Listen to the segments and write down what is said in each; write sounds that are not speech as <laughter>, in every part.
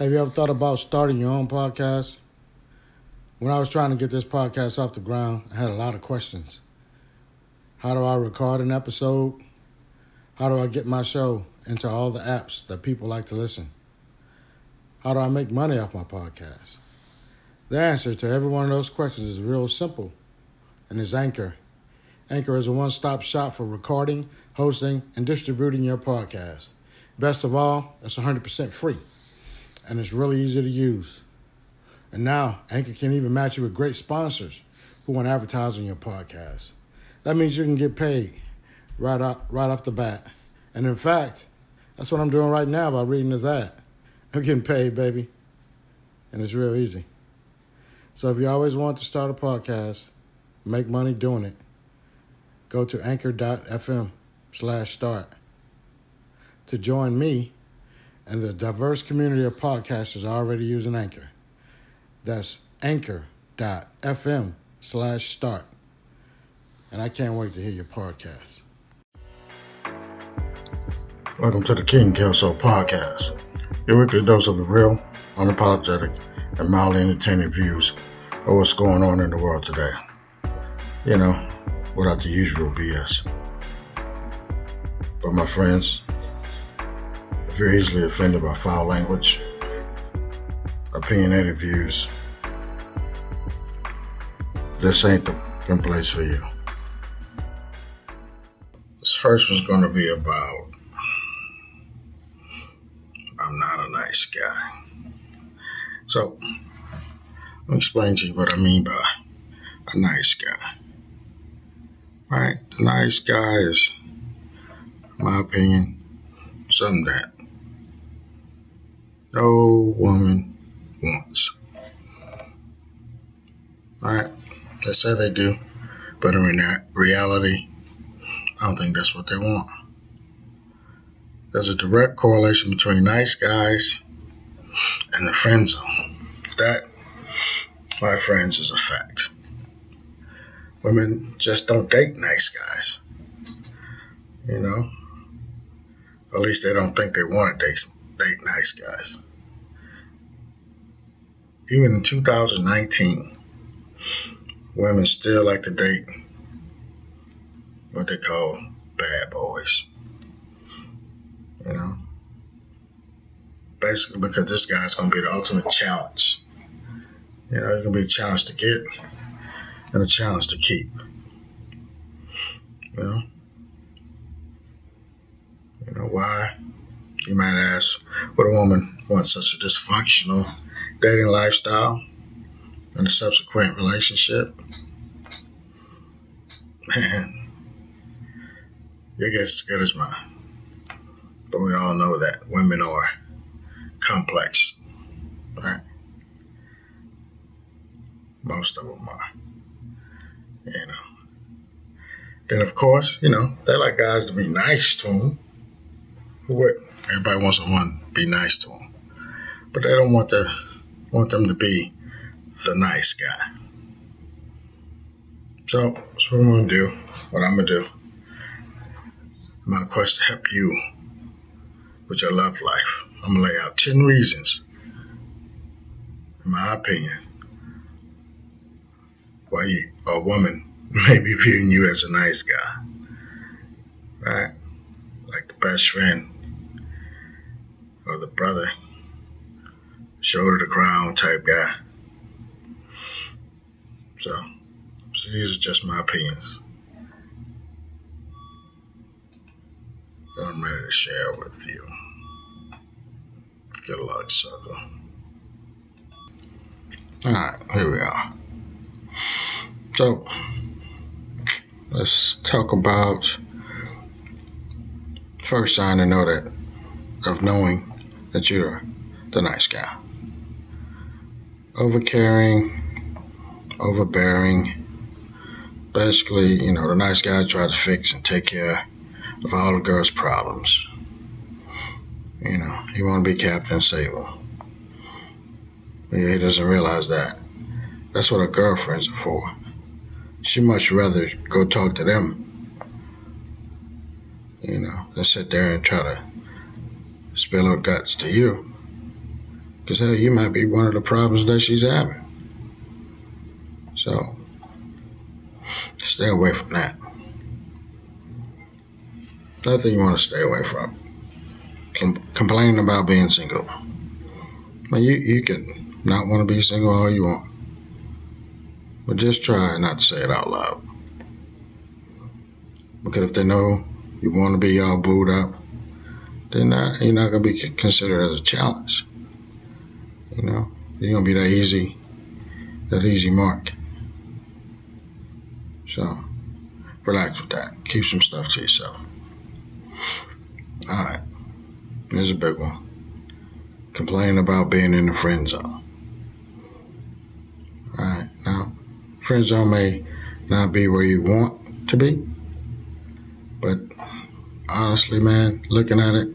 Have you ever thought about starting your own podcast? When I was trying to get this podcast off the ground, I had a lot of questions. How do I record an episode? How do I get my show into all the apps that people like to listen? How do I make money off my podcast? The answer to every one of those questions is real simple, and is Anchor. Anchor is a one stop shop for recording, hosting, and distributing your podcast. Best of all, it's 100% free and it's really easy to use. And now, Anchor can even match you with great sponsors who want to advertise on your podcast. That means you can get paid right off, right off the bat. And in fact, that's what I'm doing right now by reading this ad. I'm getting paid, baby. And it's real easy. So if you always want to start a podcast, make money doing it, go to anchor.fm slash start. To join me and the diverse community of podcasters already using Anchor. That's anchor.fm slash start. And I can't wait to hear your podcast. Welcome to the King Kelso Podcast, your weekly dose of the real, unapologetic, and mildly entertaining views of what's going on in the world today. You know, without the usual BS. But my friends, you're easily offended by foul language, opinionated views, this ain't the place for you. This first one's going to be about I'm not a nice guy. So, me explain to you what I mean by a nice guy. Right? The nice guy is, in my opinion, something that no woman wants. Alright, they say they do, but in reality, I don't think that's what they want. There's a direct correlation between nice guys and the friend zone. That, my friends, is a fact. Women just don't date nice guys. You know? At least they don't think they want to date date nice guys. Even in 2019, women still like to date what they call bad boys. You know? Basically, because this guy's going to be the ultimate challenge. You know, he's going to be a challenge to get and a challenge to keep. You know? You know why? You might ask, would a woman want such a dysfunctional dating lifestyle and a subsequent relationship? Man, your guess is as good as mine. But we all know that women are complex, right? Most of them are. You know. Then, of course, you know, they like guys to be nice to them. Who wouldn't? Everybody wants someone to be nice to them, but they don't want to want them to be the nice guy. So what I'm gonna do. What I'm gonna do. My quest to help you with your love life. I'm gonna lay out ten reasons, in my opinion, why you, a woman <laughs> may be viewing you as a nice guy, right? Like the best friend or the brother, shoulder to crown type guy. So, these are just my opinions. I'm ready to share with you. Get a large circle. Alright, here we are. So, let's talk about first sign to know that of knowing that you're the nice guy. Overcaring, overbearing. Basically, you know, the nice guy tries to fix and take care of all the girl's problems. You know, he want to be Captain Sable. Yeah, he doesn't realize that. That's what her girlfriends are for. She much rather go talk to them, you know, than sit there and try to her guts to you. Because, hell, you might be one of the problems that she's having. So, stay away from that. Nothing you want to stay away from. Com- complaining about being single. You, you can not want to be single all you want. But just try not to say it out loud. Because if they know you want to be all booed up, then not, you're not going to be considered as a challenge. You know, you're going to be that easy, that easy mark. So, relax with that. Keep some stuff to yourself. All right. Here's a big one. Complaining about being in the friend zone. All right. Now, friend zone may not be where you want to be, but honestly, man, looking at it,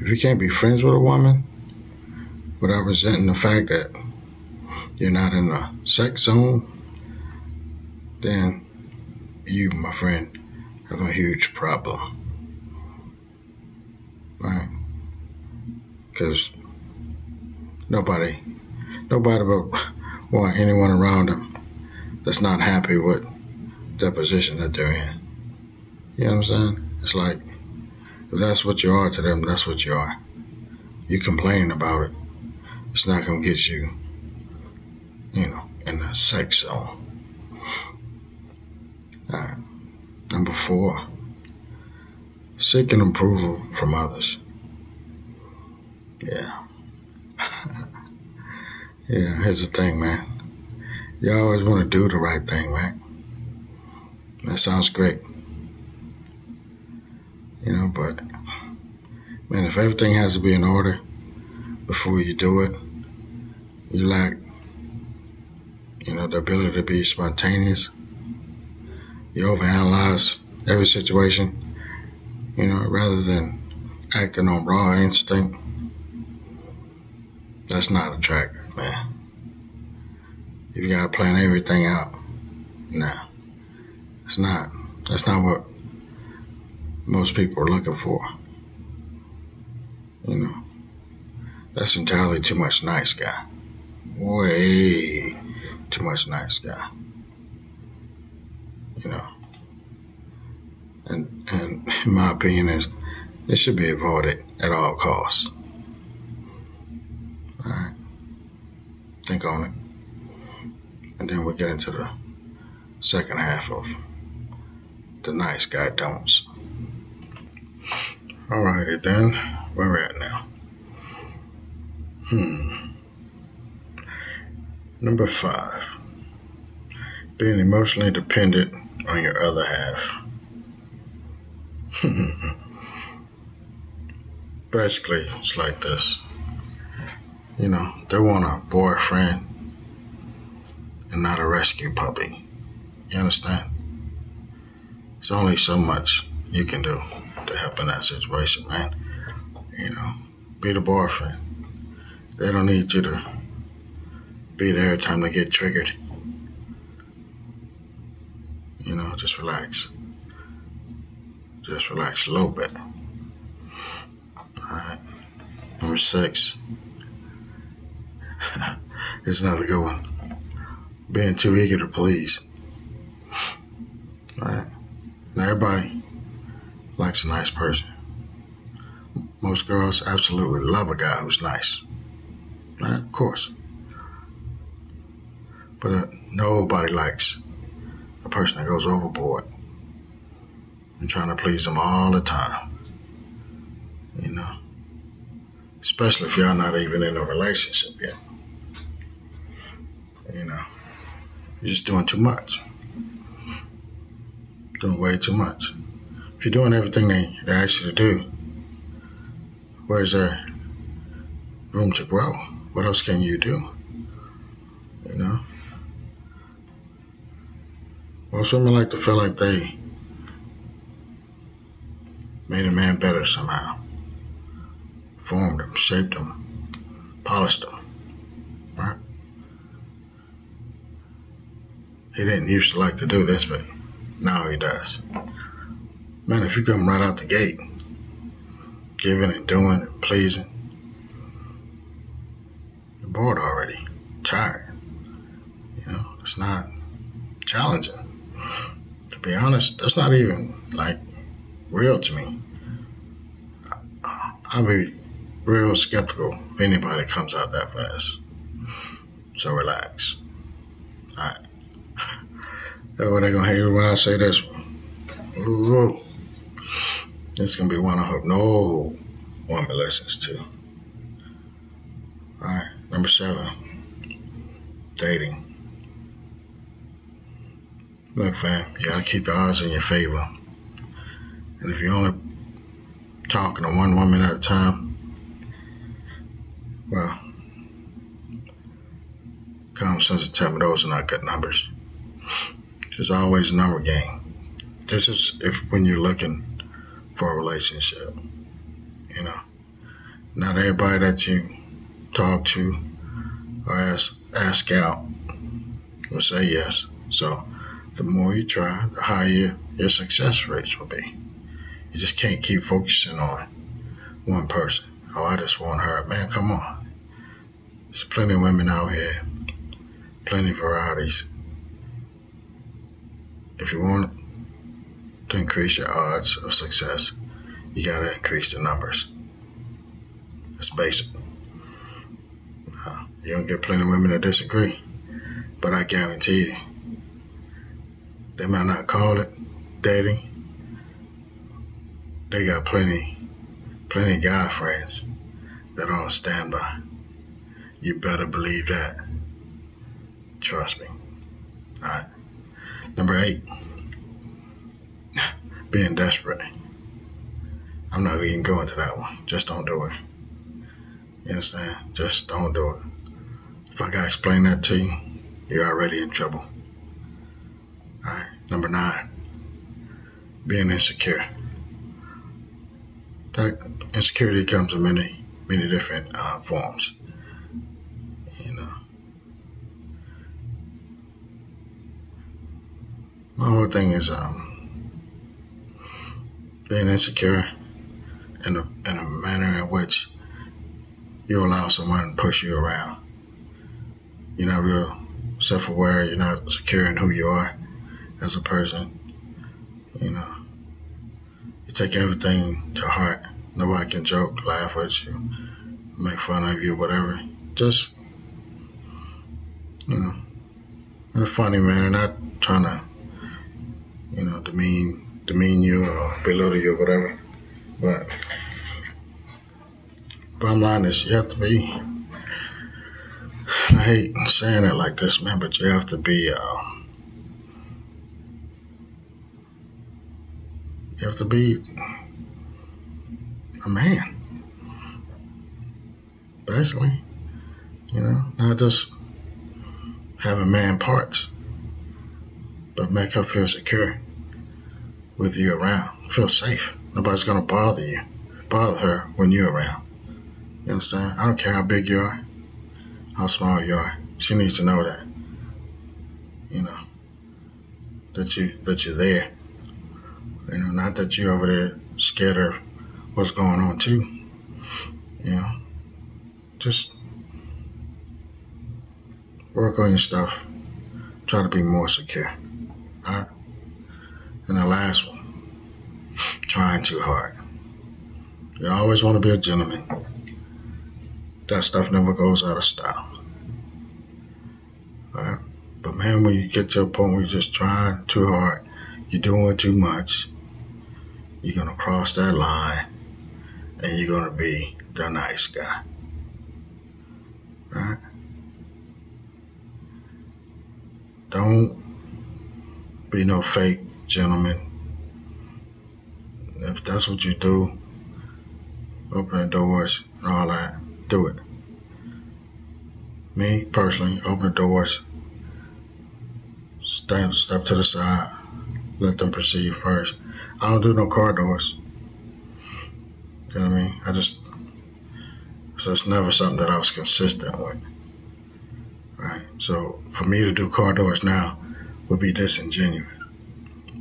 if you can't be friends with a woman without resenting the fact that you're not in the sex zone, then you, my friend, have a huge problem. Right? Because nobody, nobody will want anyone around them that's not happy with the position that they're in. You know what I'm saying? It's like, if that's what you are to them, that's what you are. You complaining about it, it's not going to get you, you know, in the sex zone. Alright. Number four, seeking approval from others. Yeah. <laughs> yeah, here's the thing, man. You always want to do the right thing, right? That sounds great. You know, but man, if everything has to be in order before you do it, you lack, you know, the ability to be spontaneous. You overanalyze every situation, you know, rather than acting on raw instinct. That's not attractive, man. You gotta plan everything out, nah, it's not. That's not what most people are looking for. You know, that's entirely too much nice guy. Way too much nice guy. You know, and and my opinion is it should be avoided at all costs. All right, think on it, and then we'll get into the second half of the nice guy don'ts. Alrighty then, where we at now? Hmm. Number five, being emotionally dependent on your other half. <laughs> Basically, it's like this. You know, they want a boyfriend and not a rescue puppy. You understand? There's only so much you can do to help in that situation, man. You know, be the boyfriend. They don't need you to be there every time they get triggered. You know, just relax. Just relax a little bit. Alright. Number six. <laughs> Here's another good one. Being too eager to please. Alright. Now everybody likes a nice person. Most girls absolutely love a guy who's nice. Right? Of course. But uh, nobody likes a person that goes overboard and trying to please them all the time. You know? Especially if y'all not even in a relationship yet. You know? You're just doing too much. Doing way too much. If you're doing everything they, they ask you to do, where's there room to grow? What else can you do? You know? Most women like to feel like they made a man better somehow. Formed him, shaped him, polished him. Right? He didn't used to like to do this, but now he does. Man, if you come right out the gate, giving and doing and pleasing, you're bored already, tired. You know, it's not challenging. To be honest, that's not even like real to me. I, I'll be real skeptical if anybody comes out that fast. So relax. Alright. That's what they're gonna hate when I say this one. This is gonna be one I hope no woman listens to. Alright, number seven. Dating. Look, fam, you gotta keep the odds in your favor. And if you're only talking to one woman at a time, well, common sense will tell me those are not good numbers. There's always a number game. This is if when you're looking for a relationship. You know, not everybody that you talk to or ask ask out will say yes. So the more you try, the higher your success rates will be. You just can't keep focusing on one person. Oh, I just want her. Man, come on. There's plenty of women out here, plenty of varieties. If you want to increase your odds of success, you got to increase the numbers. It's basic. Uh, you're going to get plenty of women that disagree, but I guarantee you, they might not call it dating. They got plenty, plenty of guy friends that are on standby. You better believe that. Trust me. All right. Number eight, being desperate. I'm not even going to that one. Just don't do it. You understand? Just don't do it. If I gotta explain that to you, you're already in trouble. Alright, number nine, being insecure. That insecurity comes in many, many different uh, forms. You know. My whole thing is um, being insecure in a, in a manner in which you allow someone to push you around. You're not real self aware, you're not secure in who you are as a person. You know, you take everything to heart. Nobody can joke, laugh with you, make fun of you, whatever. Just, you know, in a funny manner, not trying to, you know, demean demean you or belittle you or whatever. But bottom line is you have to be I hate saying it like this, man, but you have to be uh, you have to be a man. Basically. You know, not just having man parts, but make her feel secure with you around. Feel safe. Nobody's gonna bother you, bother her when you're around. You understand? I don't care how big you are, how small you are. She needs to know that. You know, that you that you're there. You know, not that you're over there scared of what's going on too. You know, just work on your stuff. Try to be more secure. Alright? And the last one trying too hard. You always want to be a gentleman. That stuff never goes out of style. Right? But man, when you get to a point where you're just trying too hard, you're doing too much, you're gonna cross that line and you're gonna be the nice guy. Right? Don't be no fake gentleman if that's what you do, opening doors and all that, do it. Me personally, open the doors, step step to the side, let them proceed first. I don't do no car doors. You know what I mean? I just so it's never something that I was consistent with. Right? So for me to do car doors now would be disingenuous.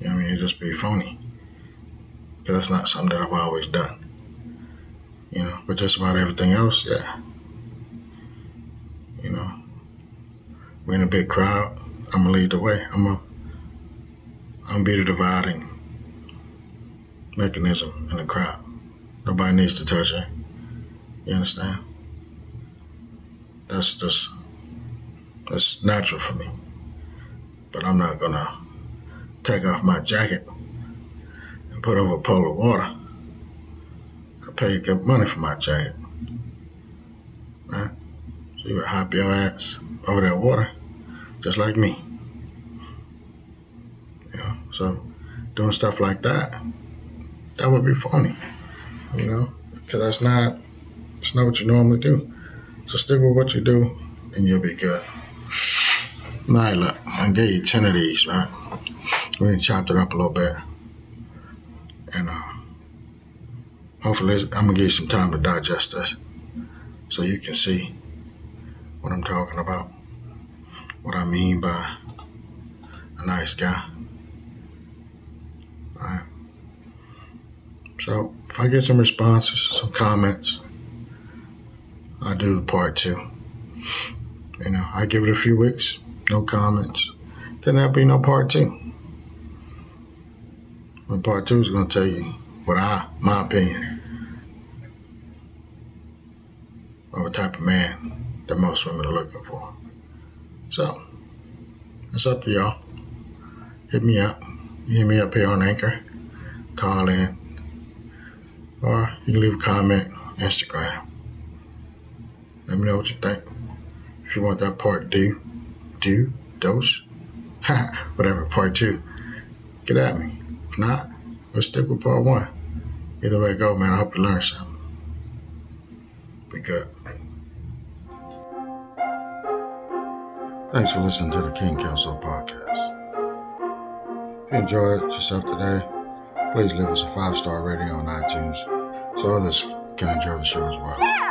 You know I mean? It'd just be phony because that's not something that I've always done. You know, but just about everything else, yeah. You know, we're in a big crowd, I'm gonna lead the way. I'm gonna, I'm be the dividing mechanism in the crowd. Nobody needs to touch her. You understand? That's just that's natural for me. But I'm not gonna take off my jacket and put over a pole of water. I pay you good money for my jacket. Right? So you would hop your ass over that water, just like me. You know, so doing stuff like that, that would be funny. You know, because that's not, it's not what you normally do. So stick with what you do, and you'll be good. Now look, I gave you ten of these, right? We chopped it up a little bit, and uh, hopefully I'm gonna give you some time to digest this, so you can see what I'm talking about, what I mean by a nice guy. Alright. So if I get some responses, some comments, I'll do part two. You know, I give it a few weeks, no comments, then there'll be no part two. And part two is gonna tell you what I, my opinion, of a type of man that most women are looking for. So, it's up to y'all. Hit me up. Hit me up here on Anchor. Call in. Or you can leave a comment on Instagram. Let me know what you think. If you want that part do, do, dose, <laughs> whatever, part two, get at me. If not, let's stick with part one. Either way go, man, I hope you learn something. Be good. Thanks for listening to the King Kelso podcast. If you enjoyed yourself today, please leave us a five star rating on iTunes so others can enjoy the show as well. Yeah!